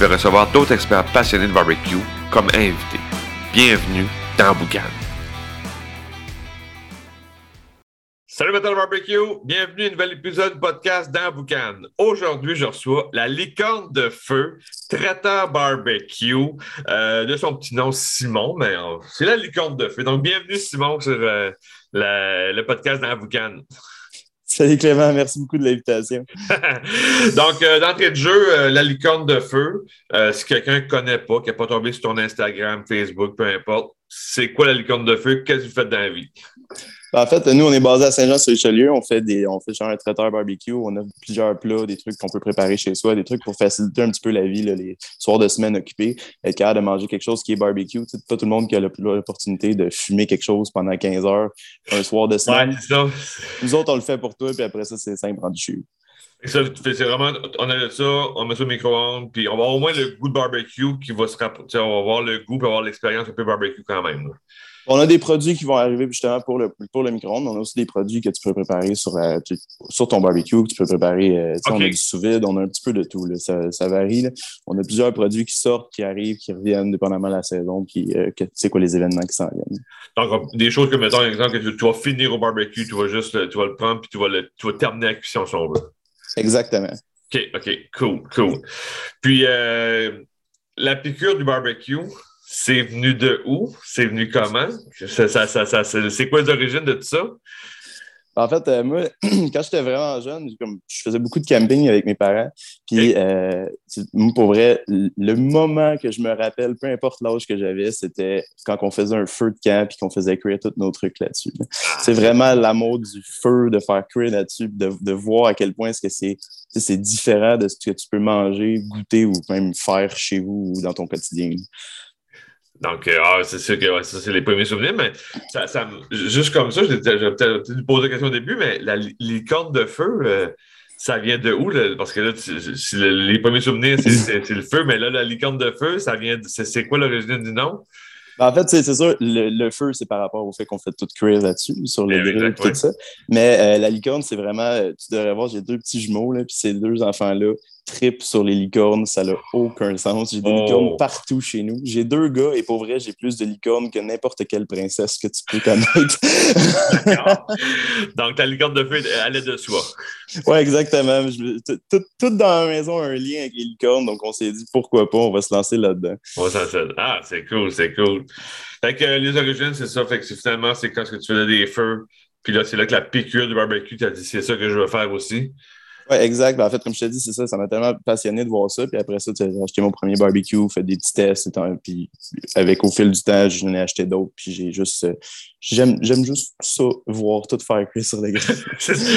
vais recevoir d'autres experts passionnés de barbecue comme invités. Bienvenue dans Boucan. Salut Metal Barbecue, bienvenue à un nouvel épisode du podcast dans Boucan. Aujourd'hui, je reçois la licorne de feu, traiteur barbecue, euh, de son petit nom Simon, mais c'est la licorne de feu. Donc, bienvenue Simon sur euh, le podcast dans Boucan. Salut Clément, merci beaucoup de l'invitation. Donc, euh, d'entrée de jeu, euh, la licorne de feu, euh, si quelqu'un ne connaît pas, qui n'a pas tombé sur ton Instagram, Facebook, peu importe, c'est quoi la licorne de feu? Qu'est-ce que vous faites dans la vie? En fait, nous, on est basé à Saint-Jean-sur-Richelieu. On fait des, on fait genre un traiteur barbecue. On a plusieurs plats, des trucs qu'on peut préparer chez soi, des trucs pour faciliter un petit peu la vie, là, les soirs de semaine occupés, être capable de manger quelque chose qui est barbecue. Tu sais, pas tout le monde qui a l'opportunité de fumer quelque chose pendant 15 heures un soir de Ouais, semaine. ça. Nous autres, on le fait pour toi, puis après ça, c'est simple rendu chez C'est vraiment, on a ça, on met ça au micro-ondes, puis on va avoir au moins le goût de barbecue qui va se rapprocher. On va avoir le goût, puis avoir l'expérience un peu barbecue quand même. là. On a des produits qui vont arriver justement pour le, pour le micro-ondes. On a aussi des produits que tu peux préparer sur, la- tu- sur ton barbecue, que tu peux préparer. euh, On a du sous-vide, on a un petit peu de tout. là. Ça, ça varie. là. On a plusieurs produits qui sortent, qui arrivent, qui reviennent dépendamment de la saison, puis euh, que- tu sais quoi les événements qui s'en viennent. Donc, des choses comme, mettons, par exemple, que tu, tu vas finir au barbecue, tu vas juste, tu vas le prendre, puis tu vas, le, tu vas terminer la cuisson si on veut. Exactement. OK, OK, cool, cool. Puis, euh, la piqûre du barbecue, c'est venu de où? C'est venu comment? Ça, ça, ça, c'est quoi les origines de tout ça? En fait, euh, moi, quand j'étais vraiment jeune, comme, je faisais beaucoup de camping avec mes parents. Puis, euh, pour vrai, le moment que je me rappelle, peu importe l'âge que j'avais, c'était quand on faisait un feu de camp puis qu'on faisait cuire tous nos trucs là-dessus. là. C'est vraiment l'amour du feu, de faire cuire là-dessus, de, de voir à quel point est-ce que c'est c'est différent de ce que tu peux manger, goûter ou même faire chez vous ou dans ton quotidien. Donc, euh, ah, c'est sûr que ouais, ça, c'est les premiers souvenirs, mais ça, juste comme ça, je peut-être dû poser la question au début, mais la li- licorne de feu, euh, ça vient de où? là? Parce que là, tu- si le- les premiers souvenirs, c'est- le feu, mais là, la licorne de feu, ça vient de- c'est quoi l'origine du nom? Ben, En fait, c'est c'est sûr, le, le feu, c'est par rapport au fait qu'on fait tout cuire là-dessus, sur le Eh grill et tout ça. Mais euh, la licorne, c'est vraiment, euh, tu devrais voir, j'ai deux petits jumeaux, là, puis ces deux enfants-là tripent sur les licornes, ça n'a aucun sens. J'ai des Oh. licornes partout chez nous. J'ai deux gars, et pour vrai, j'ai plus de licornes que n'importe quelle princesse que tu peux connaître. Donc, la licorne de feu, elle est de soi. ouais, exactement. Je tout, dans la maison a un lien avec les licornes, donc on s'est dit, pourquoi pas, on va se lancer là-dedans. On sait. Ah, c'est cool, c'est cool. Fait que euh, les origines, c'est ça. Fait que c'est- finalement, c'est quand que tu faisais des feux. Puis là, c'est là que la piqûre du barbecue, tu as dit, c'est ça que je veux faire aussi. Oui, exact. Ben, en fait, comme je te dis, c'est ça. Ça m'a tellement passionné de voir ça. Puis après ça, j'ai acheté mon premier barbecue, fait des petits tests. Puis avec au fil du temps, j'en ai acheté d'autres. Puis j'ai juste. euh, J'aime j'aime juste ça, voir tout faire cuire sur le grill. C'est ça.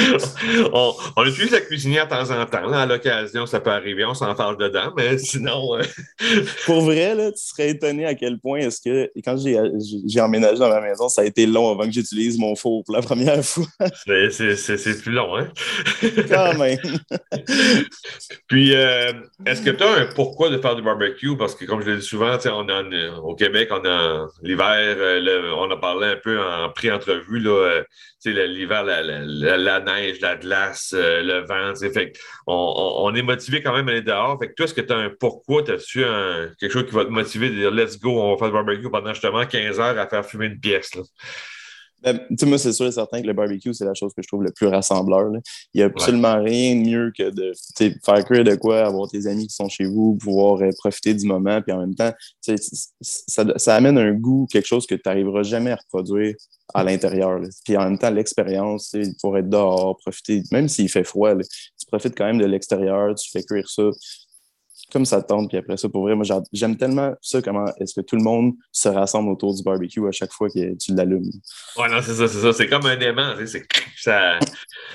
on, on utilise la cuisinière de temps en temps. là. À l'occasion, ça peut arriver, on s'en parle dedans, mais sinon, euh, Pour vrai, là, tu serais étonné à quel point est-ce que quand j'ai j'ai- j'ai emménagé dans ma maison, ça a été long avant que j'utilise mon four pour la première fois. c'est- c'est c'est- c'est plus long. Hein? Quand même. Puis, euh, est-ce que tu as un pourquoi de faire du barbecue? Parce que, comme je l'ai dit souvent, tu on une- au Québec, on a l'hiver, euh, le- on a parlé un peu en pré-entrevue, euh, tu le- l'hiver, la, la- neige, la glace, euh, le vent, tu fait on, est motivé quand même à aller dehors. Fait que toi, est-ce que tu as un pourquoi? As-tu un, quelque chose qui va te motiver de dire let's go, on va faire du barbecue pendant justement 15 heures à faire fumer une pièce? Là? Ben, moi, c'est sûr et certain que le barbecue, c'est la chose que je trouve le plus rassembleur. là. Il n'y a absolument rien de mieux que de faire cuire de quoi, avoir tes amis qui sont chez vous, pouvoir euh, profiter du moment, puis en même temps, ça, ça amène un goût, quelque chose que tu n'arriveras jamais à reproduire à l'intérieur. Puis en même temps, l'expérience, pour être dehors, profiter, même s'il fait froid, là, tu profites quand même de l'extérieur, tu fais cuire ça comme ça tombe, puis après ça, pour vrai, moi, j'aime tellement ça, comment est-ce que tout le monde se rassemble autour du barbecue à chaque fois que tu l'allumes. Ouais, non, c'est ça, c'est ça. C'est comme un aimant, c'est ça.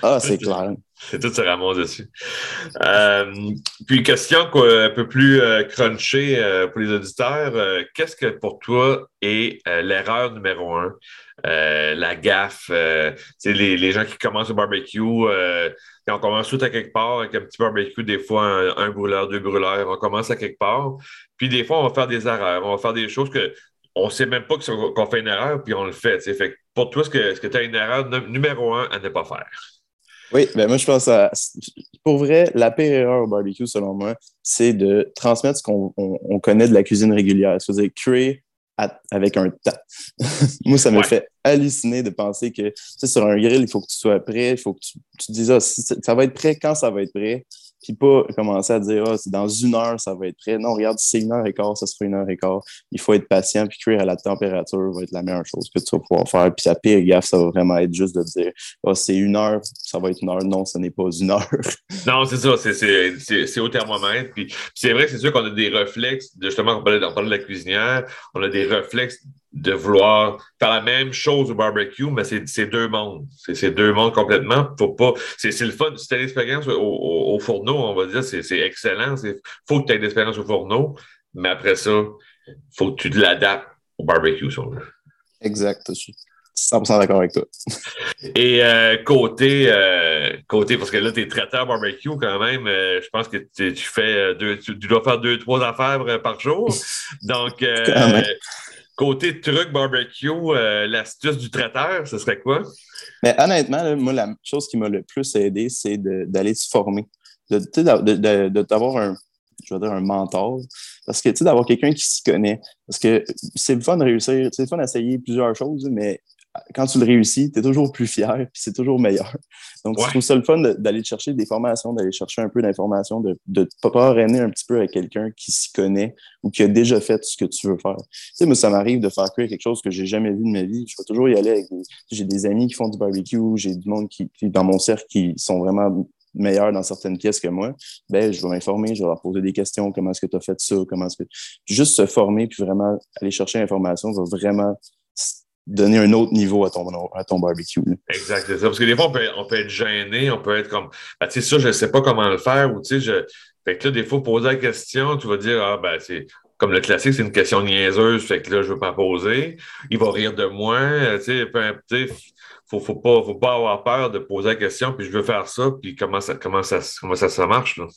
Ah, c'est clair. C'est tout se ramasse dessus. Euh, puis, question un peu plus euh, crunchée euh, pour les auditeurs. Qu'est-ce que pour toi est l'erreur numéro un? la gaffe, les, les, gens qui commencent au barbecue, quand on commence tout à quelque part avec un petit barbecue, des fois un, brûleur, deux brûleurs, on commence à quelque part. Puis des fois, on va faire des erreurs, on va faire des choses que on ne sait même pas qu'on fait une erreur, puis on le fait. Fait pour toi, est-ce que tu as une erreur numéro un à ne pas faire? Oui, ben moi, je pense à. Pour vrai, la pire erreur au barbecue, selon moi, c'est de transmettre ce qu'on connaît de la cuisine régulière. C'est-à-dire créer avec un temps. moi, ça me fait halluciner de penser que sur un grill, il faut que tu sois prêt, il faut que tu, tu dises ah, ça va être prêt quand ça va être prêt puis pas commencer à dire, ah, c'est dans une heure, ça va être prêt. Non, regarde, c'est une heure et quart, ça sera une heure et quart. Il faut être patient, puis cuire à la température va être la meilleure chose que tu vas pouvoir faire. Puis la pire gaffe, ça va vraiment être juste de dire, ah, c'est une heure, ça va être une heure. Non, ce n'est pas une heure. non, c'est ça, c'est au thermomètre. Puis, c'est vrai c'est sûr qu'on a des réflexes, justement, on parlait, on parlait de la cuisinière, on a des réflexes de vouloir faire la même chose au barbecue, mais c'est deux mondes. C'est deux mondes complètement. Faut pas. C'est le fun. Si tu as l'expérience au, fourneau, on va dire, c'est excellent. Il faut que tu aies l'expérience au fourneau, mais après ça, il faut que tu l'adaptes au barbecue, si on veut. Exact. Je suis 100% d'accord avec toi. Et euh, côté, euh, côté, parce que là, tu es traiteur barbecue quand même, euh, je pense que tu, fais deux, tu, dois faire deux, trois affaires par jour. Donc, Côté truc barbecue, euh, l'astuce du traiteur, ce serait quoi? Mais honnêtement, moi, la chose qui m'a le plus aidé, c'est d'aller se former. De, t'avoir un, je dire, un mentor. Parce que, tu d'avoir quelqu'un qui s'y connaît. Parce que c'est le fun de réussir, c'est le fun d'essayer plusieurs choses, mais quand tu le réussis, tu es toujours plus fier, puis c'est toujours meilleur. Donc, je trouve ça le fun d'aller chercher des formations, d'aller chercher un peu d'informations, de ne pas parrainer un petit peu avec quelqu'un qui s'y connaît ou qui a déjà fait ce que tu veux faire. Tu sais, moi, ça m'arrive de faire quelque chose que j'ai jamais vu de ma vie. Je vais toujours y aller avec J'ai des amis qui font du barbecue, j'ai du monde qui, dans mon cercle, qui sont vraiment meilleurs dans certaines pièces que moi, ben, je vais m'informer, je vais leur poser des questions, comment est-ce que tu as fait ça, comment est-ce que... Juste se former, puis vraiment aller chercher l'information va vraiment donner un autre niveau à ton, à ton barbecue. Exact, c'est ça. Parce que des fois, on peut, on peut, être gêné, on peut être comme, ben, tu sais, ça, je ne sais pas comment le faire, ou je. Fait que là, des fois, poser la question, tu vas dire, ah, ben, c'est. Comme le classique, c'est une question niaiseuse, fait que là, je ne veux pas poser. Il va rire de moi. Tu sais, faut, faut, pas, faut pas avoir peur de poser la question, puis je veux faire ça, puis comment ça, comment ça, comment ça, ça marche, là.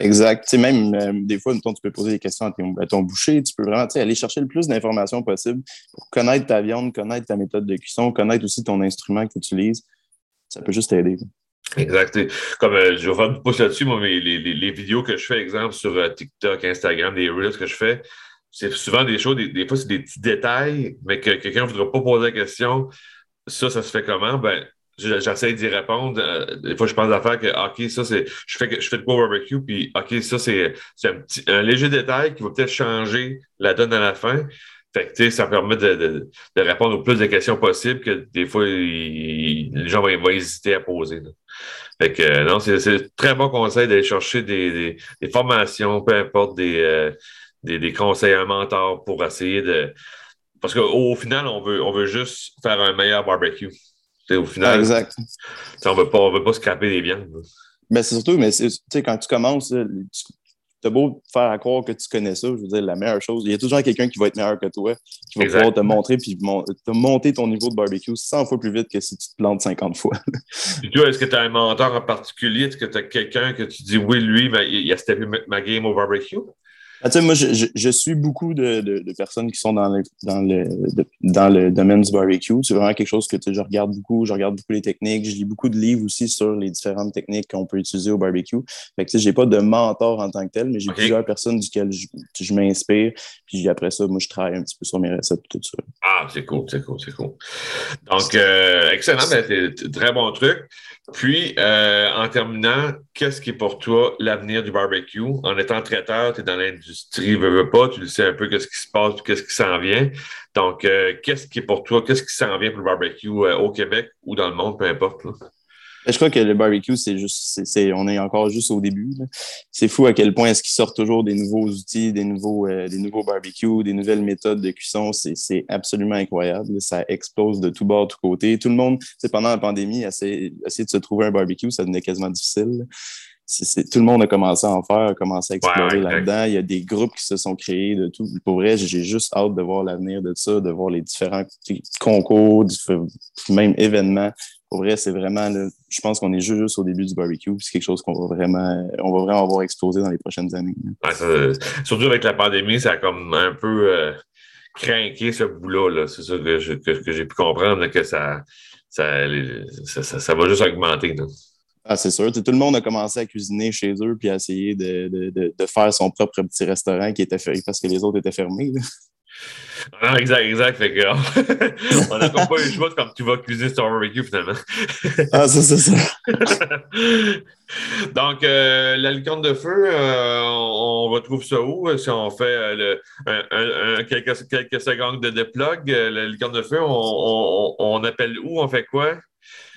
Exact. Même euh, des fois, tu peux poser des questions à ton, boucher. Tu peux vraiment aller chercher le plus d'informations possible pour connaître ta viande, connaître ta méthode de cuisson, connaître aussi ton instrument que tu utilises. Ça peut juste t'aider. Exact. Comme euh, je vais faire pouce là-dessus, moi, les, les, vidéos que je fais, exemple, sur euh, TikTok, Instagram, les Reels que je fais, c'est souvent des choses, des, fois, c'est des petits détails, mais que quelqu'un ne voudra pas poser la question. Ça, ça se fait comment? Ben, j'essaie d'y répondre. Euh, des fois, je pense à faire que, OK, ça, c'est, je fais, je fais de quoi barbecue, puis, OK, ça, c'est, un, petit, un léger détail qui va peut-être changer la donne à la fin. Fait que, ça permet de, de, de, répondre au plus de questions possibles que des fois, les gens vont, hésiter à poser. Fait que, euh, non, c'est, un très bon conseil d'aller chercher des, des, formations, peu importe, des, euh, des, des conseils, un mentor pour essayer de. Parce qu'au final, on veut, on veut juste faire un meilleur barbecue au final, exact. on ne veut pas scraper des viandes. Mais c'est surtout, mais quand tu commences, tu as beau faire à croire que tu connais ça, je veux dire, la meilleure chose, il y a toujours quelqu'un qui va être meilleur que toi, qui va pouvoir te montrer puis te monter ton niveau de barbecue 100 fois plus vite que si tu te plantes 50 fois. Et toi, est-ce que tu as un mentor en particulier? Est-ce que tu as quelqu'un que tu dis, oui, lui, ben, il a steppé ma game au barbecue? Ah, moi, je, je, suis beaucoup de, de, personnes qui sont dans le, dans le, dans le domaine du barbecue. C'est vraiment quelque chose que je regarde beaucoup. Je regarde beaucoup les techniques. Je lis beaucoup de livres aussi sur les différentes techniques qu'on peut utiliser au barbecue. Fait que, j'ai pas de mentor en tant que tel, mais j'ai plusieurs personnes duquel je, je m'inspire. Puis après ça, moi, je travaille un petit peu sur mes recettes et tout ça. Ah, c'est cool, c'est cool, c'est cool. Donc, euh, excellent, ben, très bon truc. Puis, euh, en terminant, qu'est-ce qui est pour toi l'avenir du barbecue? En étant traiteur, tu es dans l'industrie, veux, veux pas, tu sais un peu qu'est-ce qui se passe, qu'est-ce qui s'en vient. Donc, euh, qu'est-ce qui est pour toi, qu'est-ce qui s'en vient pour le barbecue euh, au Québec ou dans le monde, peu importe? Je crois que le barbecue, c'est juste, on est encore juste au début. C'est fou à quel point est-ce qu'ils sortent toujours des nouveaux outils, des nouveaux, euh, des nouveaux barbecues, des nouvelles méthodes de cuisson. C'est, absolument incroyable. Ça explose de tout bord, de tout côté. Tout le monde, c'est pendant la pandémie, essayer, essayer de se trouver un barbecue, ça devenait quasiment difficile tout le monde a commencé à en faire, a commencé à explorer là-dedans. Il y a des groupes qui se sont créés de tout. Pour vrai, j'ai juste hâte de voir l'avenir de ça, de voir les différents concours, même événements. Pour vrai, c'est vraiment, je pense qu'on est juste au début du barbecue. C'est quelque chose qu'on va vraiment, on va vraiment voir exploser dans les prochaines années. surtout avec la pandémie, ça a comme un peu euh, craqué ce bout-là. C'est ça que, j'ai pu comprendre, que ça, ça, ça, va juste augmenter. Ah, c'est sûr. tout le monde a commencé à cuisiner chez eux puis à essayer de, de, de, faire son propre petit restaurant qui était fermé parce que les autres étaient fermés. Ah, exact, exact. Fait que, on n'a pas eu le choix comme tu vas cuisiner sur barbecue finalement. ah, ça, c'est ça. Donc, euh, la licorne de feu, euh, on, retrouve ça où? Si on fait euh, le, quelques, quelques, secondes de, de plug, la licorne de feu, on, on, on appelle où? On fait quoi?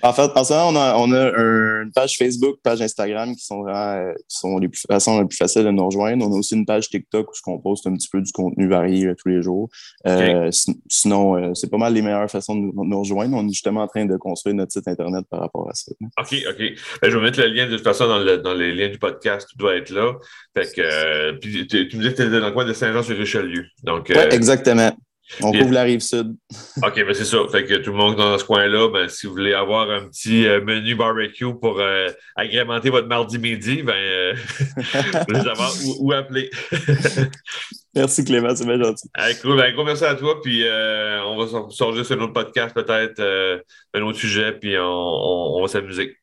En fait, en ce moment, on a, on a une page Facebook, page Instagram qui sont, euh, qui sont les plus, façons les plus faciles de nous rejoindre. On a aussi une page TikTok où on poste un petit peu du contenu varié tous les jours. Euh, sinon, euh, c'est pas mal les meilleures façons de nous, rejoindre. On est justement en train de construire notre site Internet par rapport à ça. OK, OK. Ben, je vais mettre le lien de toute façon dans, le, dans les liens du podcast. Tout doit être là. Fait que, puis, tu, me dis que tu es dans le coin de Saint-Jean-sur-Richelieu. Oui, exactement. On couvre la rive sud. OK, ben c'est ça. Fait que tout le monde dans ce coin-là, ben, si vous voulez avoir un petit euh, menu barbecue pour euh, agrémenter votre mardi midi, ben, euh, vous allez savoir où, appeler. merci Clément, c'est bien gentil. cool, ben, gros merci à toi, puis on va sortir sur notre podcast peut-être, un autre sujet, puis on, va s'amuser.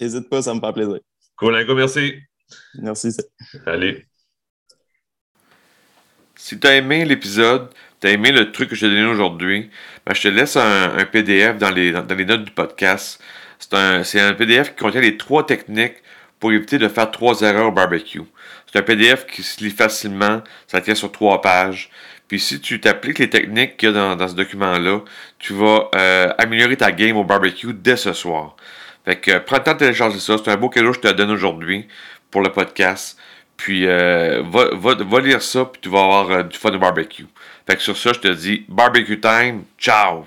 N'hésite pas, ça me fait plaisir. Cool, un gros merci. Merci. Allez. Si tu as aimé l'épisode, t'as aimé le truc que je t'ai donné aujourd'hui, ben, je te laisse un, PDF dans les, dans les, notes du podcast. C'est un, un, PDF qui contient les trois techniques pour éviter de faire trois erreurs au barbecue. C'est un PDF qui se lit facilement, ça tient sur trois pages. Puis si tu t'appliques les techniques qu'il y a dans, dans ce document-là, tu vas euh, améliorer ta game au barbecue dès ce soir. Fait que prends le temps de télécharger ça. C'est un beau cadeau que je te donne aujourd'hui pour le podcast. Puis euh, va, va, va, lire ça, puis tu vas avoir euh, du fun au barbecue. Fait que sur ça, je te dis barbecue time, ciao!